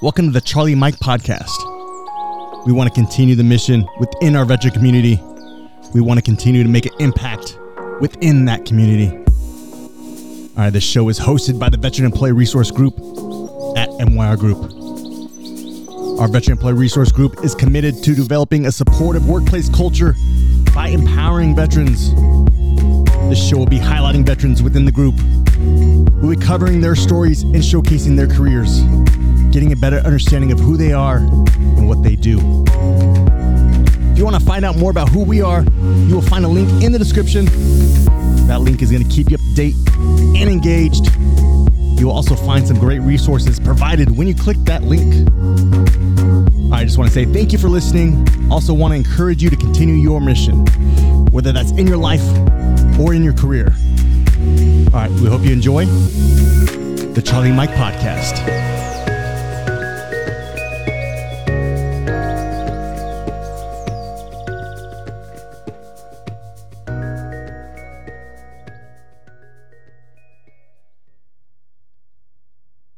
Welcome to the Charlie Mike podcast. We want to continue the mission within our veteran community. We want to continue to make an impact within that community. All right, this show is hosted by the Veteran Employee Resource Group at MYR Group. Our Veteran Employee Resource Group is committed to developing a supportive workplace culture by empowering veterans. This show will be highlighting veterans within the group. We'll be covering their stories and showcasing their careers, getting a better understanding of who they are and what they do. If you want to find out more about who we are, you will find a link in the description. That link is going to keep you up to date and engaged. You will also find some great resources provided when you click that link. I just want to say thank you for listening. Also, want to encourage you to continue your mission, whether that's in your life or in your career. All right, we hope you enjoy the Charlie Mike podcast.